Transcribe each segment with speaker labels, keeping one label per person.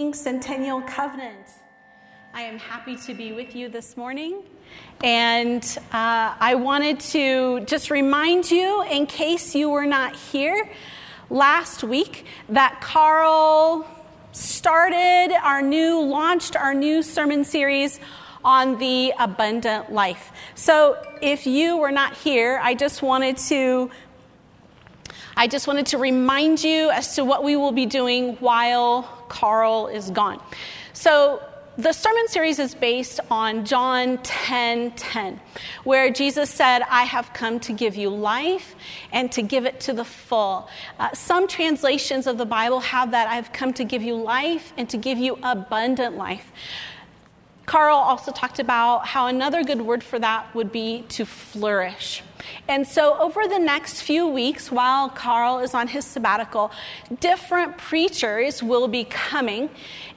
Speaker 1: Centennial Covenant. I am happy to be with you this morning. And uh, I wanted to just remind you, in case you were not here last week, that Carl started our new, launched our new sermon series on the abundant life. So if you were not here, I just wanted to I just wanted to remind you as to what we will be doing while Carl is gone. So, the sermon series is based on John 10 10, where Jesus said, I have come to give you life and to give it to the full. Uh, some translations of the Bible have that I've come to give you life and to give you abundant life. Carl also talked about how another good word for that would be to flourish. And so, over the next few weeks, while Carl is on his sabbatical, different preachers will be coming,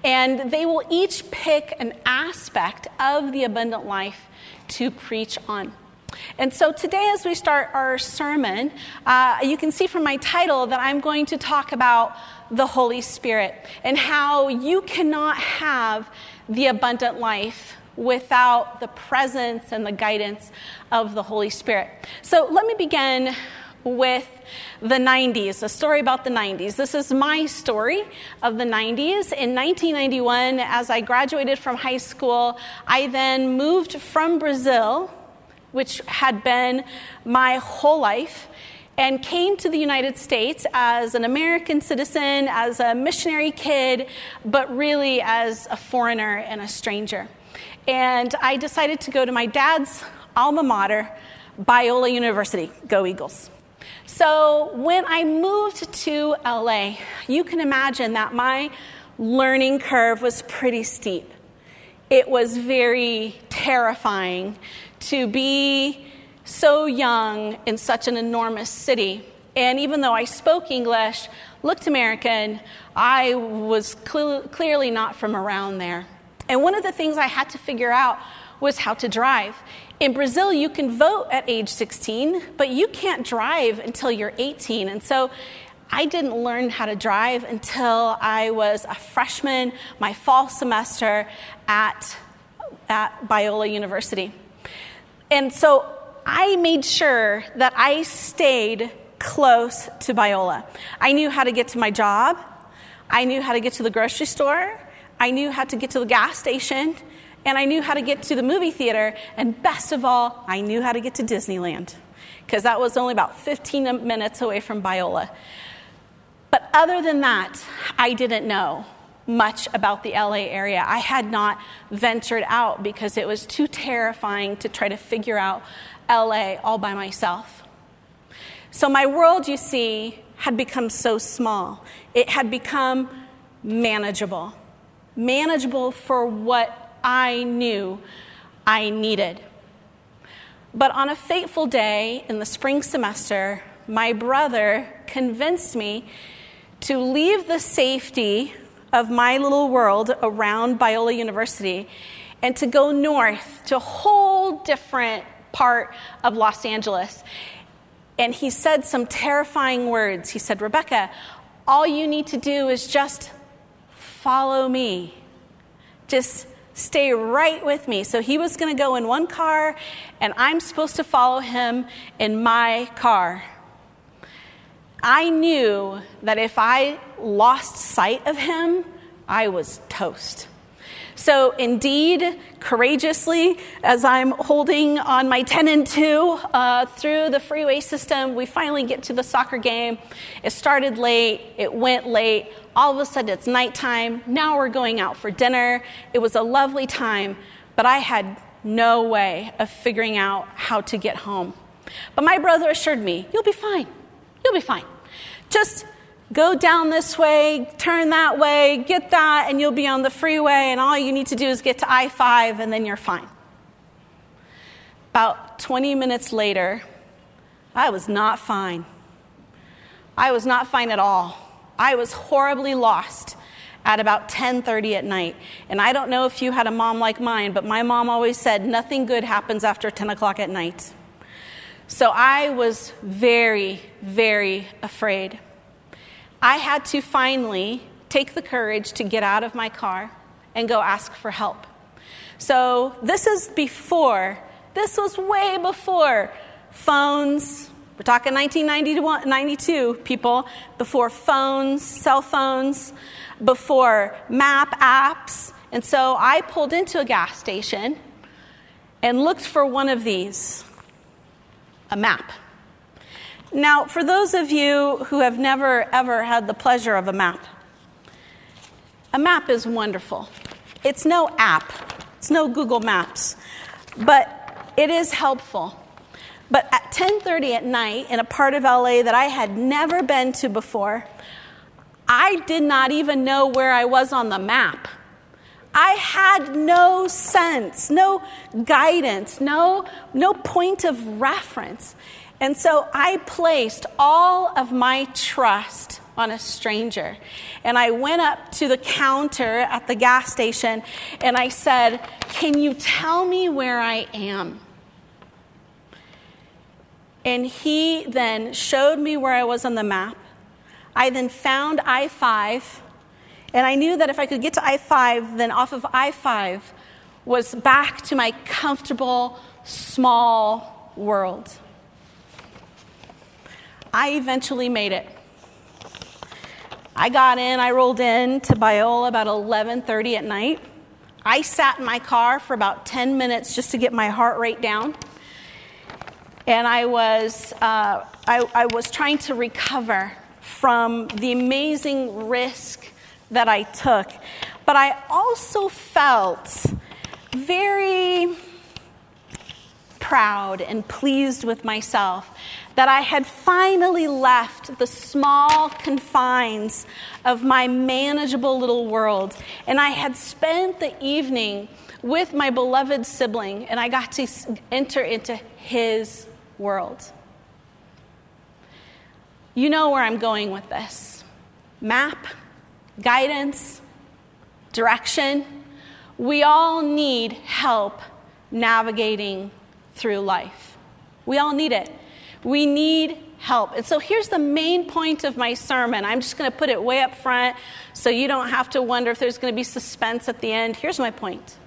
Speaker 1: and they will each pick an aspect of the abundant life to preach on. And so today, as we start our sermon, uh, you can see from my title that I'm going to talk about the Holy Spirit and how you cannot have the abundant life without the presence and the guidance of the Holy Spirit. So let me begin with the 90s, a story about the 90s. This is my story of the 90s. In 1991, as I graduated from high school, I then moved from Brazil, which had been my whole life, and came to the United States as an American citizen, as a missionary kid, but really as a foreigner and a stranger. And I decided to go to my dad's alma mater, Biola University. Go Eagles. So when I moved to LA, you can imagine that my learning curve was pretty steep. It was very terrifying to be so young in such an enormous city. And even though I spoke English, looked American, I was cl- clearly not from around there. And one of the things I had to figure out was how to drive. In Brazil, you can vote at age 16, but you can't drive until you're 18. And so I didn't learn how to drive until I was a freshman, my fall semester at, at Biola University. And so I made sure that I stayed close to Biola. I knew how to get to my job, I knew how to get to the grocery store, I knew how to get to the gas station, and I knew how to get to the movie theater, and best of all, I knew how to get to Disneyland because that was only about 15 minutes away from Biola. But other than that, I didn't know much about the LA area. I had not ventured out because it was too terrifying to try to figure out LA all by myself. So my world, you see, had become so small. It had become manageable. Manageable for what I knew I needed. But on a fateful day in the spring semester, my brother convinced me to leave the safety of my little world around Biola University and to go north to a whole different part of Los Angeles. And he said some terrifying words. He said, Rebecca, all you need to do is just follow me. Just stay right with me. So he was going to go in one car, and I'm supposed to follow him in my car. I knew that if I lost sight of him, I was toast. So, indeed, courageously, as I'm holding on my 10 and 2 uh, through the freeway system, we finally get to the soccer game. It started late, it went late. All of a sudden, it's nighttime. Now we're going out for dinner. It was a lovely time, but I had no way of figuring out how to get home. But my brother assured me, You'll be fine. You'll be fine. Just go down this way, turn that way, get that, and you'll be on the freeway, and all you need to do is get to I 5, and then you're fine. About 20 minutes later, I was not fine. I was not fine at all. I was horribly lost at about 10:30 at night. And I don't know if you had a mom like mine, but my mom always said nothing good happens after 10 o'clock at night. So I was very, very afraid. I had to finally take the courage to get out of my car and go ask for help. So this is before, this was way before phones. We're talking 1992, people, before phones, cell phones, before map apps. And so I pulled into a gas station and looked for one of these a map. Now, for those of you who have never ever had the pleasure of a map, a map is wonderful. It's no app, it's no Google Maps, but it is helpful. But at 10:30 at night in a part of LA that I had never been to before, I did not even know where I was on the map. I had no sense, no guidance, no, no point of reference. And so I placed all of my trust on a stranger. And I went up to the counter at the gas station and I said, Can you tell me where I am? And he then showed me where I was on the map. I then found I 5, and I knew that if I could get to I 5, then off of I 5 was back to my comfortable, small world. I eventually made it. I got in, I rolled in to Biola about 11:30 at night. I sat in my car for about 10 minutes just to get my heart rate down. And I was, uh, I, I was trying to recover from the amazing risk that I took. But I also felt very proud and pleased with myself that I had finally left the small confines of my manageable little world. And I had spent the evening with my beloved sibling, and I got to enter into his world. You know where I'm going with this map, guidance, direction. We all need help navigating through life. We all need it. We need help. And so here's the main point of my sermon. I'm just going to put it way up front so you don't have to wonder if there's going to be suspense at the end. Here's my point.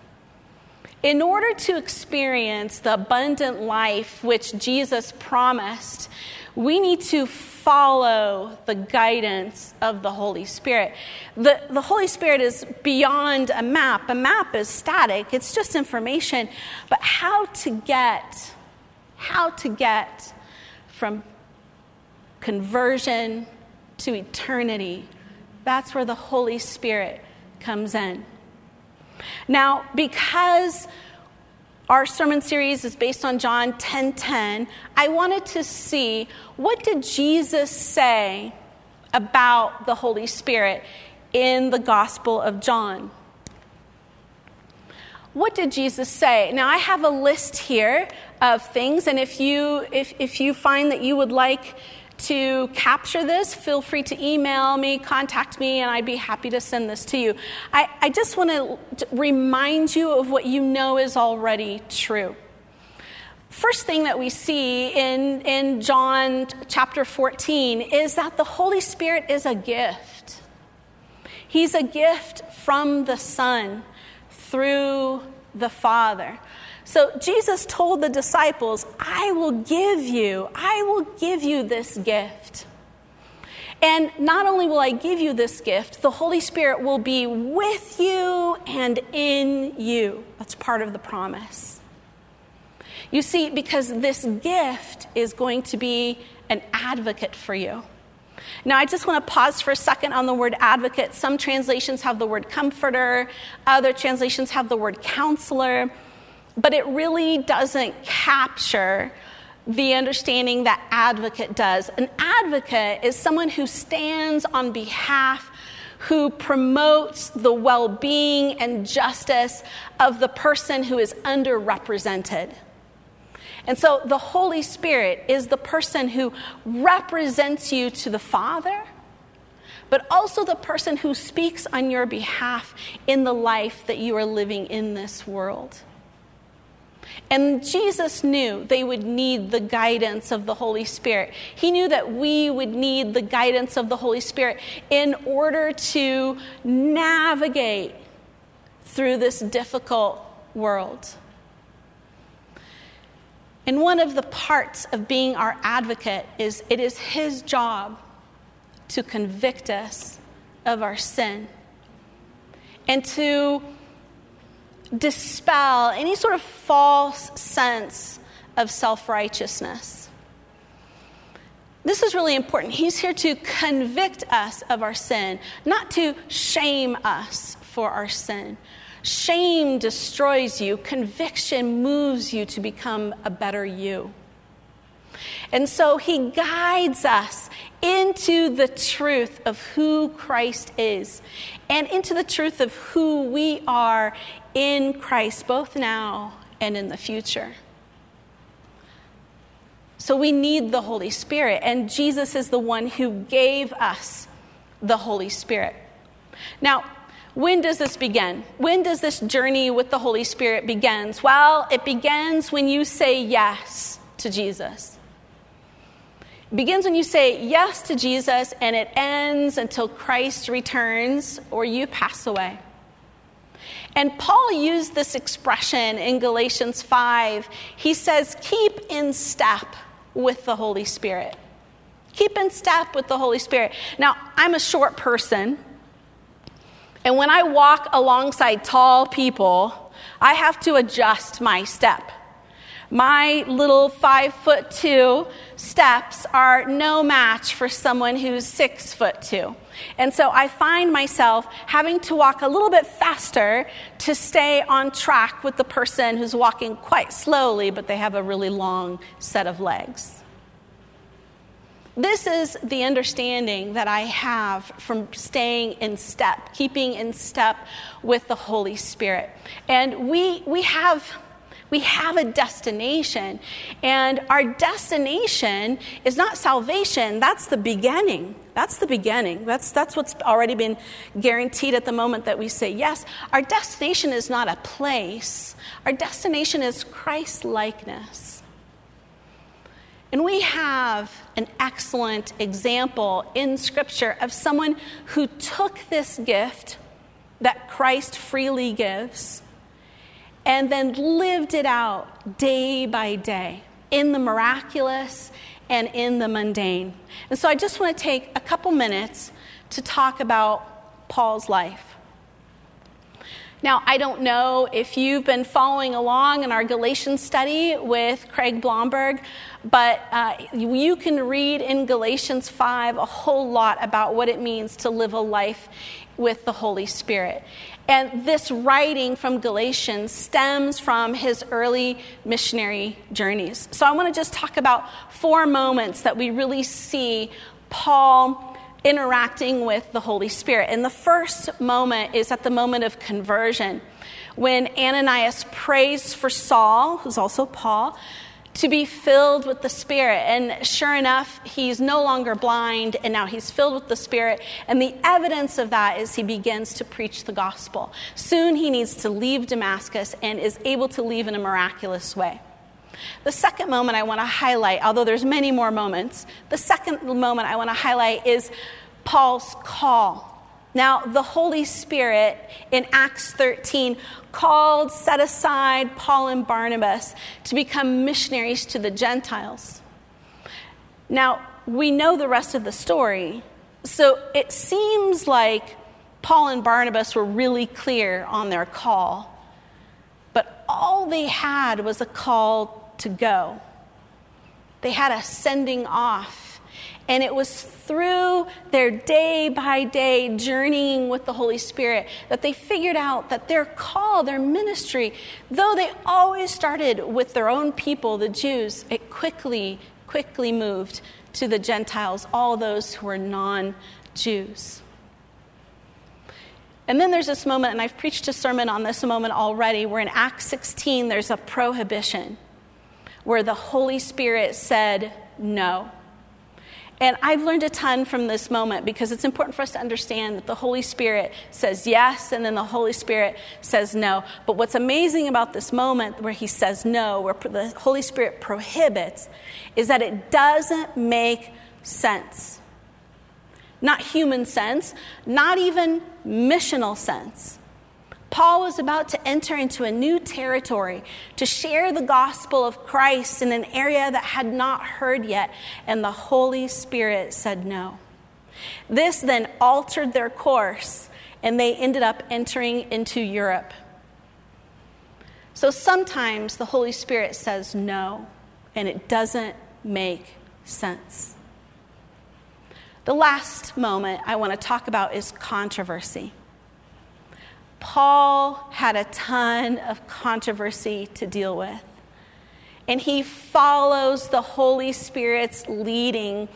Speaker 1: In order to experience the abundant life which Jesus promised, we need to follow the guidance of the Holy Spirit. The, the Holy Spirit is beyond a map. A map is static, it's just information. But how to get, how to get from conversion to eternity. That's where the Holy Spirit comes in. Now, because our sermon series is based on John 10:10, 10, 10, I wanted to see what did Jesus say about the Holy Spirit in the Gospel of John. What did Jesus say? Now I have a list here of things. And if you, if, if you find that you would like to capture this, feel free to email me, contact me, and I'd be happy to send this to you. I, I just want to remind you of what you know is already true. First thing that we see in, in John chapter 14 is that the Holy Spirit is a gift. He's a gift from the Son through the Father. So Jesus told the disciples, I will give you, I will give you this gift. And not only will I give you this gift, the Holy Spirit will be with you and in you. That's part of the promise. You see, because this gift is going to be an advocate for you. Now, I just want to pause for a second on the word advocate. Some translations have the word comforter, other translations have the word counselor but it really doesn't capture the understanding that advocate does. An advocate is someone who stands on behalf, who promotes the well being and justice of the person who is underrepresented. And so the Holy Spirit is the person who represents you to the Father, but also the person who speaks on your behalf in the life that you are living in this world. And Jesus knew they would need the guidance of the Holy Spirit. He knew that we would need the guidance of the Holy Spirit in order to navigate through this difficult world. And one of the parts of being our advocate is it is his job to convict us of our sin and to dispel any sort of false sense of self righteousness. This is really important. He's here to convict us of our sin, not to shame us for our sin. Shame destroys you, conviction moves you to become a better you. And so he guides us into the truth of who Christ is and into the truth of who we are in Christ, both now and in the future. So we need the Holy Spirit, and Jesus is the one who gave us the Holy Spirit. Now, when does this begin? When does this journey with the Holy Spirit begins? Well, it begins when you say yes to Jesus. Begins when you say yes to Jesus and it ends until Christ returns or you pass away. And Paul used this expression in Galatians 5. He says, keep in step with the Holy Spirit. Keep in step with the Holy Spirit. Now, I'm a short person. And when I walk alongside tall people, I have to adjust my step. My little five foot two steps are no match for someone who's six foot two. And so I find myself having to walk a little bit faster to stay on track with the person who's walking quite slowly, but they have a really long set of legs. This is the understanding that I have from staying in step, keeping in step with the Holy Spirit. And we, we have. We have a destination, and our destination is not salvation, that's the beginning. That's the beginning. That's, that's what's already been guaranteed at the moment that we say yes. Our destination is not a place, our destination is Christ likeness. And we have an excellent example in Scripture of someone who took this gift that Christ freely gives and then lived it out day by day in the miraculous and in the mundane. And so I just want to take a couple minutes to talk about Paul's life. Now, I don't know if you've been following along in our Galatians study with Craig Blomberg, but uh, you can read in Galatians 5 a whole lot about what it means to live a life with the Holy Spirit. And this writing from Galatians stems from his early missionary journeys. So I want to just talk about four moments that we really see Paul interacting with the Holy Spirit. And the first moment is at the moment of conversion, when Ananias prays for Saul, who's also Paul, to be filled with the Spirit. And sure enough, he's no longer blind, and now he's filled with the Spirit. And the evidence of that is he begins to preach the gospel. Soon he needs to leave Damascus and is able to leave in a miraculous way. The second moment I want to highlight, although there's many more moments, the second moment I want to highlight is Paul's call. Now, the Holy Spirit in Acts 13 called, set aside Paul and Barnabas to become missionaries to the Gentiles. Now, we know the rest of the story, so it seems like Paul and Barnabas were really clear on their call, but all they had was a call to go. They had a sending off. And it was through their day by day journeying with the Holy Spirit that they figured out that their call, their ministry, though they always started with their own people, the Jews, it quickly, quickly moved to the Gentiles, all those who were non Jews. And then there's this moment, and I've preached a sermon on this moment already, where in Acts 16 there's a prohibition where the Holy Spirit said no. And I've learned a ton from this moment because it's important for us to understand that the Holy Spirit says yes and then the Holy Spirit says no. But what's amazing about this moment where he says no, where the Holy Spirit prohibits, is that it doesn't make sense. Not human sense, not even missional sense. Paul was about to enter into a new territory to share the gospel of Christ in an area that had not heard yet, and the Holy Spirit said no. This then altered their course, and they ended up entering into Europe. So sometimes the Holy Spirit says no, and it doesn't make sense. The last moment I want to talk about is controversy. Paul had a ton of controversy to deal with. And he follows the Holy Spirit's leading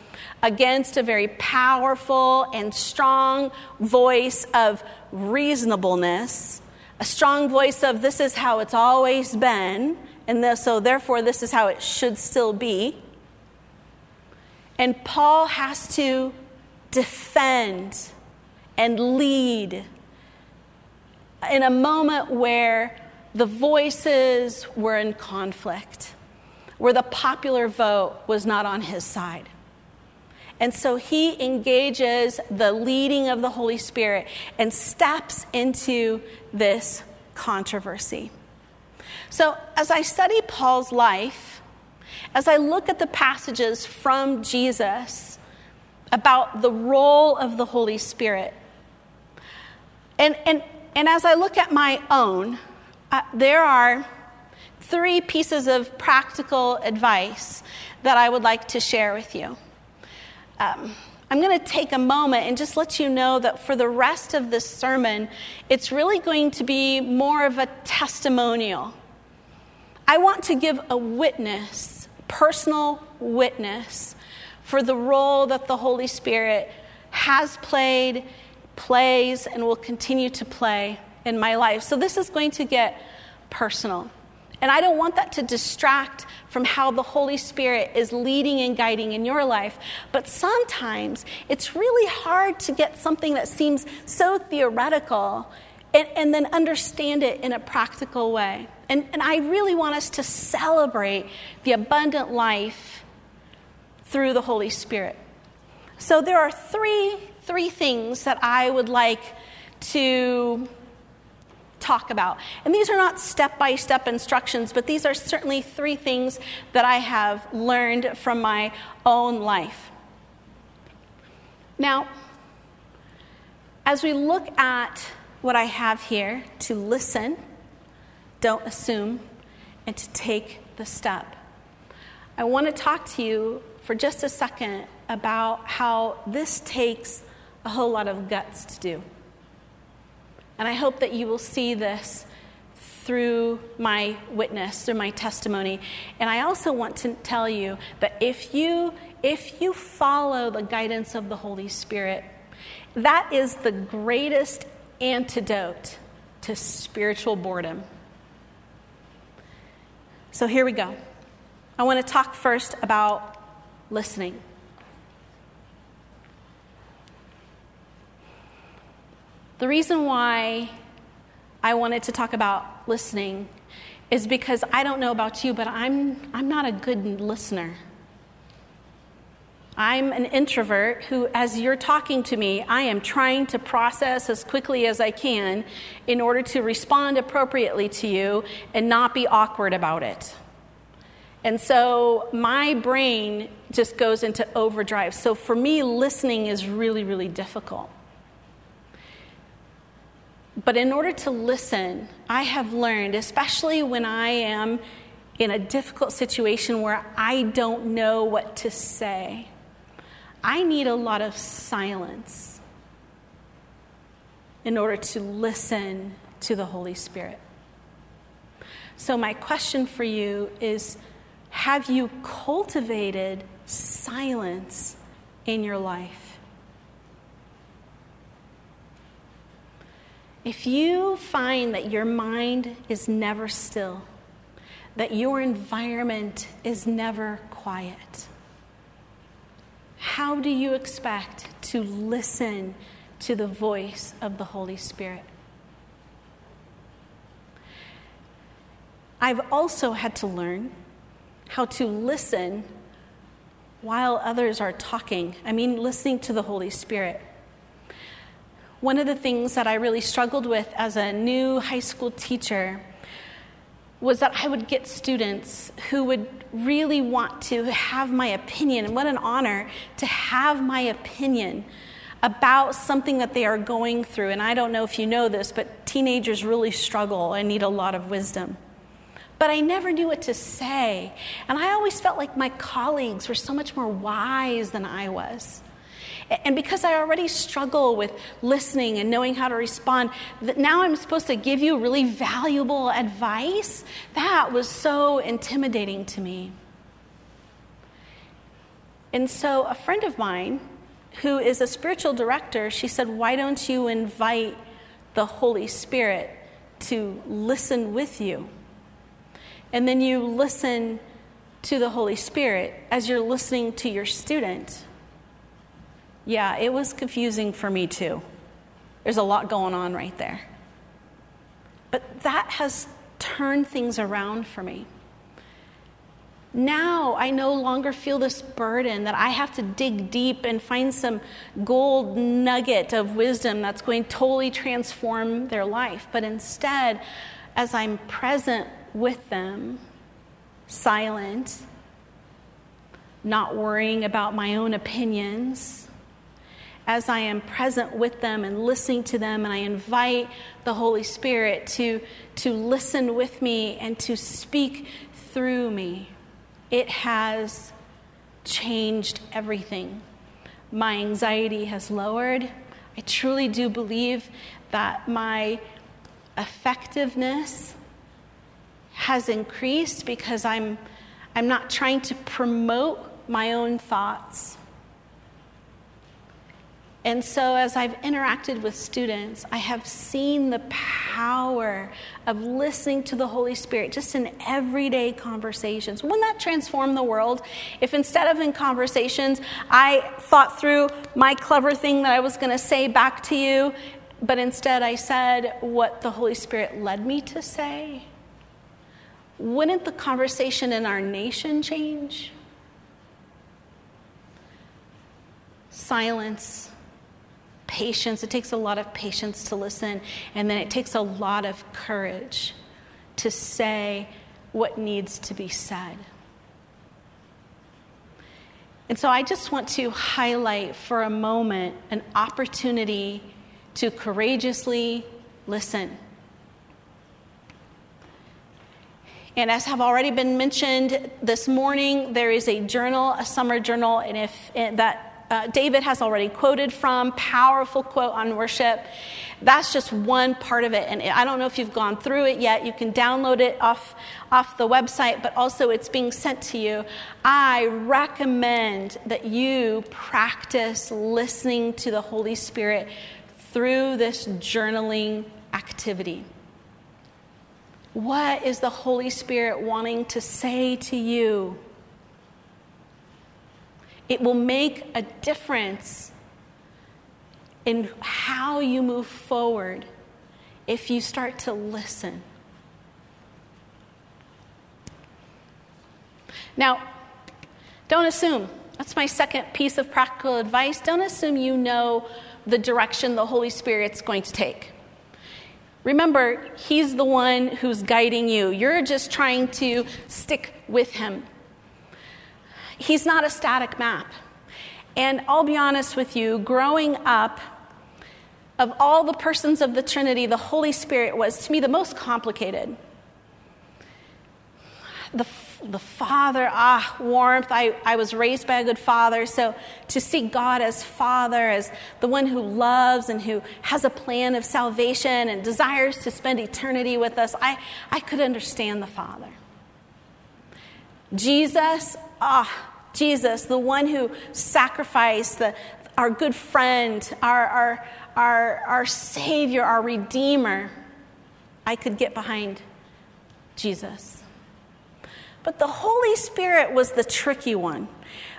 Speaker 1: against a very powerful and strong voice of reasonableness, a strong voice of this is how it's always been, and so therefore this is how it should still be. And Paul has to defend and lead in a moment where the voices were in conflict, where the popular vote was not on his side. And so he engages the leading of the Holy Spirit and steps into this controversy. So, as I study Paul's life, as I look at the passages from Jesus about the role of the Holy Spirit, and, and and as I look at my own, uh, there are three pieces of practical advice that I would like to share with you. Um, I'm going to take a moment and just let you know that for the rest of this sermon, it's really going to be more of a testimonial. I want to give a witness, personal witness, for the role that the Holy Spirit has played plays and will continue to play in my life. So this is going to get personal. And I don't want that to distract from how the Holy Spirit is leading and guiding in your life. But sometimes it's really hard to get something that seems so theoretical and, and then understand it in a practical way. And, and I really want us to celebrate the abundant life through the Holy Spirit. So there are three three things that I would like to talk about. And these are not step by step instructions, but these are certainly three things that I have learned from my own life. Now, as we look at what I have here to listen, don't assume, and to take the step, I want to talk to you for just a second about how this takes a whole lot of guts to do. And I hope that you will see this through my witness, through my testimony. And I also want to tell you that if you if you follow the guidance of the Holy Spirit, that is the greatest antidote to spiritual boredom. So here we go. I want to talk first about listening. The reason why I wanted to talk about listening is because I don't know about you, but I'm, I'm not a good listener. I'm an introvert who, as you're talking to me, I am trying to process as quickly as I can in order to respond appropriately to you and not be awkward about it. And so my brain just goes into overdrive. So for me, listening is really, really difficult. But in order to listen, I have learned, especially when I am in a difficult situation where I don't know what to say, I need a lot of silence in order to listen to the Holy Spirit. So, my question for you is Have you cultivated silence in your life? If you find that your mind is never still, that your environment is never quiet, how do you expect to listen to the voice of the Holy Spirit? I've also had to learn how to listen while others are talking. I mean, listening to the Holy Spirit. One of the things that I really struggled with as a new high school teacher was that I would get students who would really want to have my opinion. And what an honor to have my opinion about something that they are going through. And I don't know if you know this, but teenagers really struggle and need a lot of wisdom. But I never knew what to say. And I always felt like my colleagues were so much more wise than I was. And because I already struggle with listening and knowing how to respond, that now I'm supposed to give you really valuable advice, that was so intimidating to me. And so a friend of mine who is a spiritual director, she said, Why don't you invite the Holy Spirit to listen with you? And then you listen to the Holy Spirit as you're listening to your student. Yeah, it was confusing for me too. There's a lot going on right there. But that has turned things around for me. Now I no longer feel this burden that I have to dig deep and find some gold nugget of wisdom that's going to totally transform their life. But instead, as I'm present with them, silent, not worrying about my own opinions, as I am present with them and listening to them, and I invite the Holy Spirit to, to listen with me and to speak through me, it has changed everything. My anxiety has lowered. I truly do believe that my effectiveness has increased because I'm, I'm not trying to promote my own thoughts. And so, as I've interacted with students, I have seen the power of listening to the Holy Spirit just in everyday conversations. Wouldn't that transform the world? If instead of in conversations, I thought through my clever thing that I was going to say back to you, but instead I said what the Holy Spirit led me to say, wouldn't the conversation in our nation change? Silence patience. It takes a lot of patience to listen, and then it takes a lot of courage to say what needs to be said. And so I just want to highlight for a moment an opportunity to courageously listen. And as have already been mentioned this morning, there is a journal, a summer journal, and if that uh, David has already quoted from, powerful quote on worship. That's just one part of it. And I don't know if you've gone through it yet. You can download it off, off the website, but also it's being sent to you. I recommend that you practice listening to the Holy Spirit through this journaling activity. What is the Holy Spirit wanting to say to you? It will make a difference in how you move forward if you start to listen. Now, don't assume. That's my second piece of practical advice. Don't assume you know the direction the Holy Spirit's going to take. Remember, He's the one who's guiding you. You're just trying to stick with Him. He's not a static map. And I'll be honest with you, growing up, of all the persons of the Trinity, the Holy Spirit was, to me, the most complicated. The, the Father, ah, warmth. I, I was raised by a good father, so to see God as Father, as the one who loves and who has a plan of salvation and desires to spend eternity with us, I, I could understand the Father. Jesus, ah, Jesus, the one who sacrificed, the, our good friend, our, our, our, our Savior, our Redeemer, I could get behind Jesus. But the Holy Spirit was the tricky one.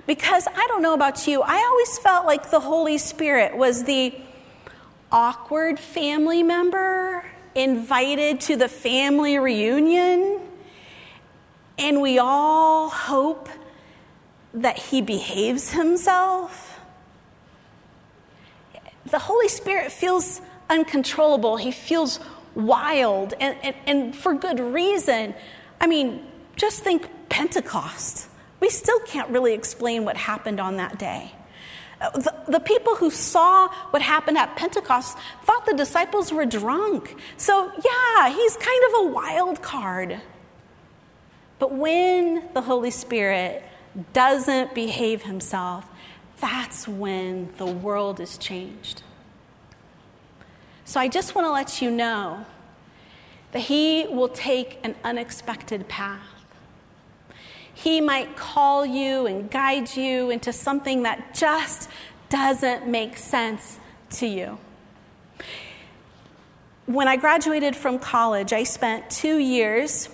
Speaker 1: Because I don't know about you, I always felt like the Holy Spirit was the awkward family member invited to the family reunion, and we all hope that he behaves himself. The Holy Spirit feels uncontrollable, he feels wild, and, and, and for good reason. I mean, just think Pentecost. We still can't really explain what happened on that day. Uh, the, the, people who saw what happened at Pentecost thought the disciples were drunk. So, yeah, he's kind of a wild card. But when the Holy Spirit doesn't behave himself, that's when the world is changed. So, I just want to let you know that he will take an unexpected path. He might call you and guide you into something that just doesn't make sense to you. When I graduated from college, I spent two years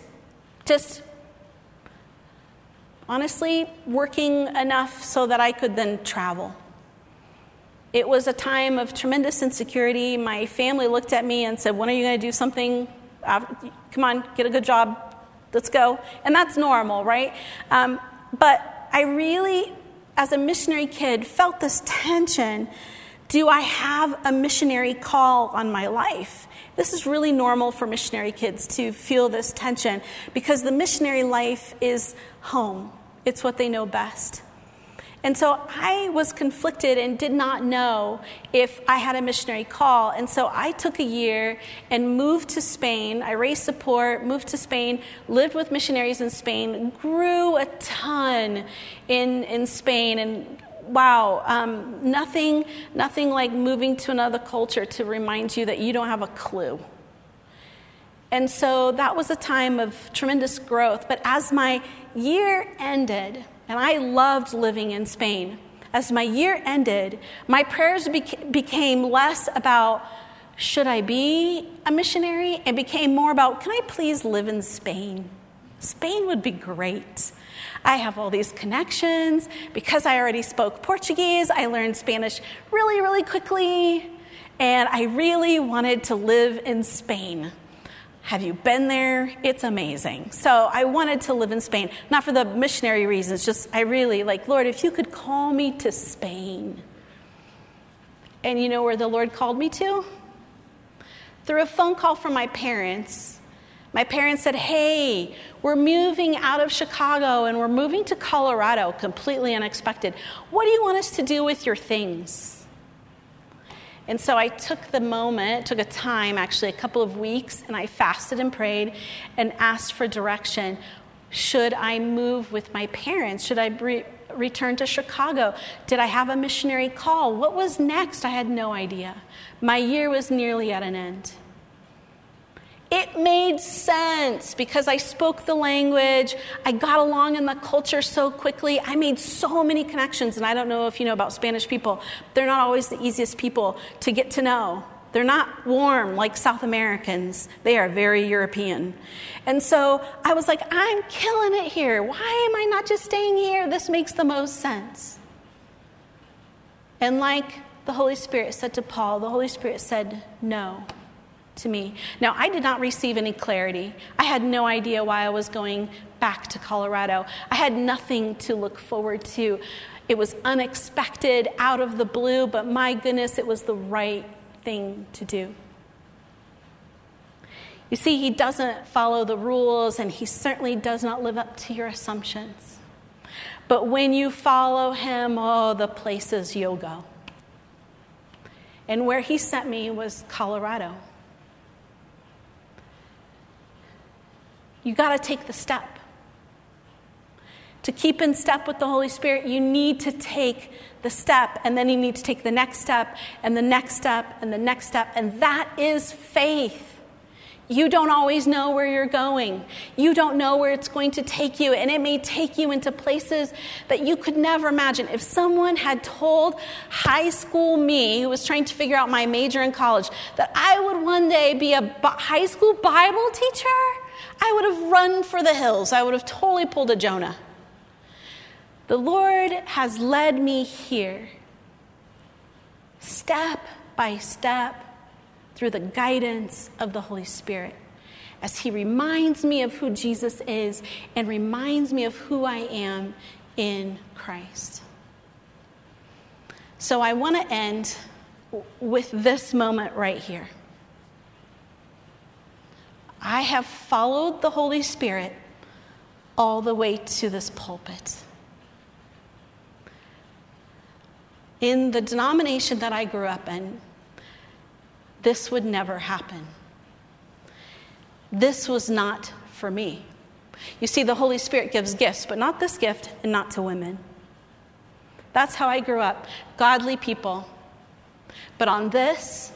Speaker 1: just honestly working enough so that I could then travel. It was a time of tremendous insecurity. My family looked at me and said, When are you going to do something? Come on, get a good job, let's go. And that's normal, right? Um, but I really, as a missionary kid, felt this tension. Do I have a missionary call on my life? This is really normal for missionary kids to feel this tension because the missionary life is home. It's what they know best. And so I was conflicted and did not know if I had a missionary call. And so I took a year and moved to Spain. I raised support, moved to Spain, lived with missionaries in Spain, grew a ton in, in Spain. And wow, um, nothing, nothing like moving to another culture to remind you that you don't have a clue. And so that was a time of tremendous growth. But as my year ended, and I loved living in Spain. As my year ended, my prayers beca- became less about should I be a missionary and became more about can I please live in Spain? Spain would be great. I have all these connections. Because I already spoke Portuguese, I learned Spanish really, really quickly. And I really wanted to live in Spain. Have you been there? It's amazing. So I wanted to live in Spain, not for the missionary reasons, just I really like, Lord, if you could call me to Spain. And you know where the Lord called me to? Through a phone call from my parents. My parents said, Hey, we're moving out of Chicago and we're moving to Colorado, completely unexpected. What do you want us to do with your things? And so I took the moment, took a time, actually a couple of weeks, and I fasted and prayed and asked for direction. Should I move with my parents? Should I re- return to Chicago? Did I have a missionary call? What was next? I had no idea. My year was nearly at an end. It made sense because I spoke the language. I got along in the culture so quickly. I made so many connections. And I don't know if you know about Spanish people, they're not always the easiest people to get to know. They're not warm like South Americans, they are very European. And so I was like, I'm killing it here. Why am I not just staying here? This makes the most sense. And like the Holy Spirit said to Paul, the Holy Spirit said, No to me. Now, I did not receive any clarity. I had no idea why I was going back to Colorado. I had nothing to look forward to. It was unexpected, out of the blue, but my goodness, it was the right thing to do. You see, he doesn't follow the rules, and he certainly does not live up to your assumptions. But when you follow him, oh, the places you'll go. And where he sent me was Colorado. You got to take the step. To keep in step with the Holy Spirit, you need to take the step, and then you need to take the next step, and the next step, and the next step, and that is faith. You don't always know where you're going. You don't know where it's going to take you, and it may take you into places that you could never imagine. If someone had told high school me, who was trying to figure out my major in college, that I would one day be a high school Bible teacher, I would have run for the hills. I would have totally pulled a Jonah. The Lord has led me here, step by step, through the guidance of the Holy Spirit, as He reminds me of who Jesus is and reminds me of who I am in Christ. So I want to end with this moment right here. I have followed the Holy Spirit all the way to this pulpit. In the denomination that I grew up in, this would never happen. This was not for me. You see, the Holy Spirit gives gifts, but not this gift and not to women. That's how I grew up godly people. But on this,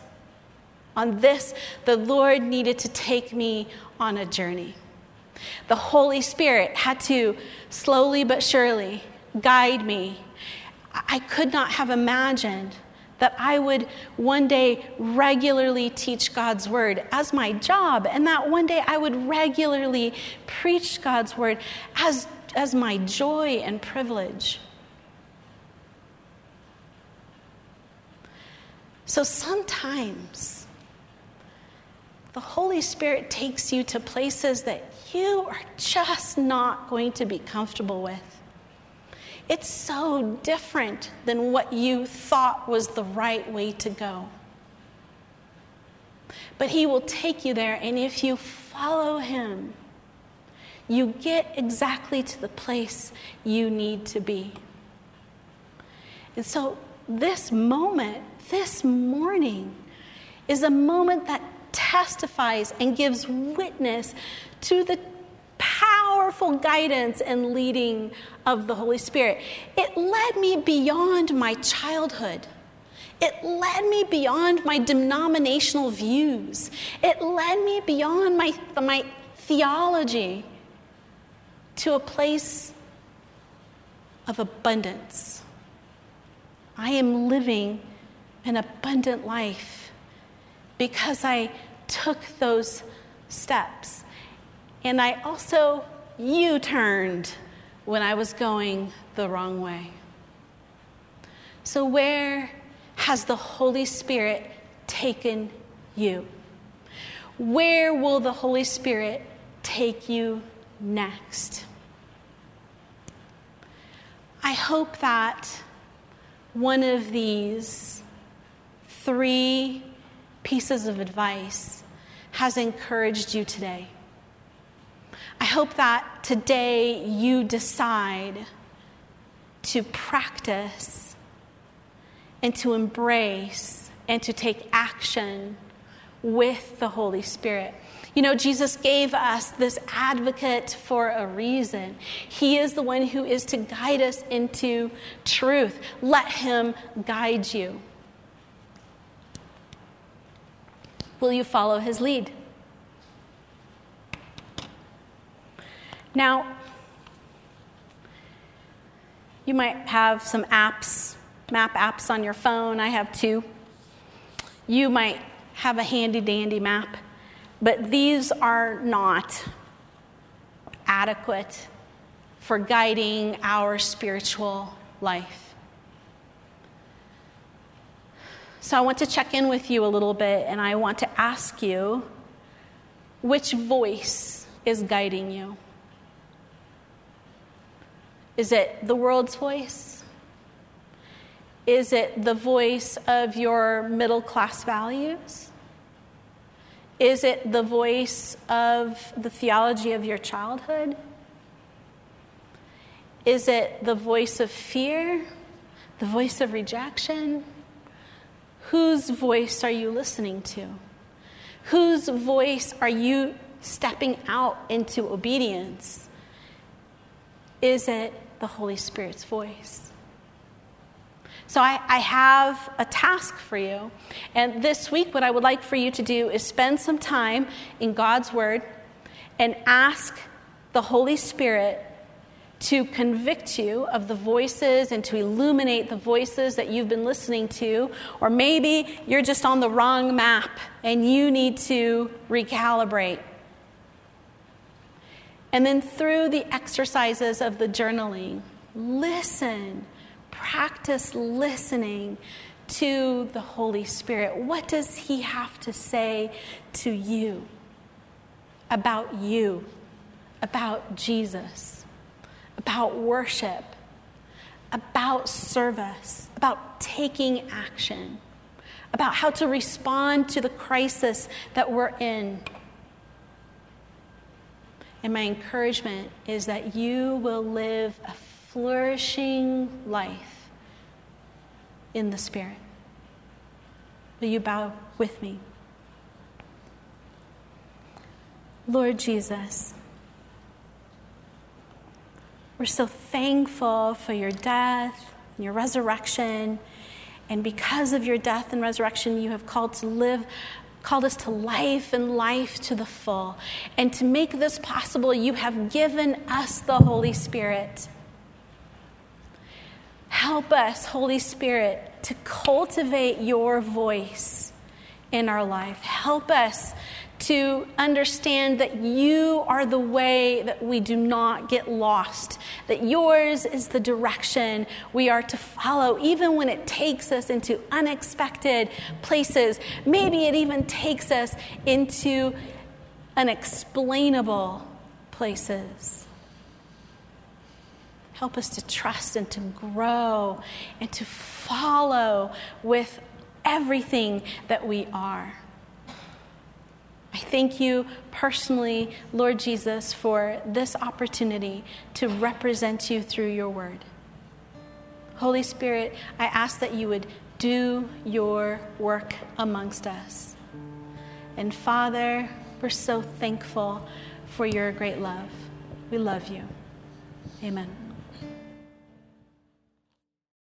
Speaker 1: on this, the Lord needed to take me on a journey. The Holy Spirit had to slowly but surely guide me. I could not have imagined that I would one day regularly teach God's word as my job, and that one day I would regularly preach God's word as, as my joy and privilege. So sometimes the Holy Spirit takes you to places that you are just not going to be comfortable with. It's so different than what you thought was the right way to go. But He will take you there, and if you follow Him, you get exactly to the place you need to be. And so, this moment, this morning, is a moment that testifies and gives witness to the powerful guidance and leading of the Holy Spirit. It led me beyond my childhood. It led me beyond my denominational views. It led me beyond my, my theology to a place of abundance. I am living an abundant life because I took those steps. And I also U turned when I was going the wrong way. So, where has the Holy Spirit taken you? Where will the Holy Spirit take you next? I hope that one of these three pieces of advice has encouraged you today. I hope that today you decide to practice and to embrace and to take action with the Holy Spirit. You know, Jesus gave us this advocate for a reason. He is the one who is to guide us into truth. Let him guide you. Will you follow his lead? Now, you might have some apps, map apps on your phone. I have two. You might have a handy dandy map, but these are not adequate for guiding our spiritual life. So I want to check in with you a little bit and I want to ask you which voice is guiding you? Is it the world's voice? Is it the voice of your middle class values? Is it the voice of the theology of your childhood? Is it the voice of fear? The voice of rejection? Whose voice are you listening to? Whose voice are you stepping out into obedience? Is it the Holy Spirit's voice? So I, I, have a task for you. And this week, what I would like for you to do is spend some time in God's Word and ask the Holy Spirit to convict you of the voices and to illuminate the voices that you've been listening to. Or maybe you're just on the wrong map and you need to recalibrate. And then through the exercises of the journaling, listen, practice listening to the Holy Spirit. What does He have to say to you about you, about Jesus, about worship, about service, about taking action, about how to respond to the crisis that we're in? And my encouragement is that you will live a flourishing life in the Spirit. Will you bow with me? Lord Jesus, we're so thankful for your death and your resurrection. And because of your death and resurrection, you have called to live called us to life and life to the full. And to make this possible, you have given us the Holy Spirit. Help us, Holy Spirit, to cultivate your voice in our life. Help us to understand that you are the way that we do not get lost, that yours is the direction we are to follow, even when it takes us into unexpected places. Maybe it even takes us into unexplainable places. Help us to trust and to grow and to follow with everything that we are. I thank you personally, Lord Jesus, for this opportunity to represent you through your word. Holy Spirit, I ask that you would do your work amongst us. And Father, we're so thankful for your great love. We love you. Amen.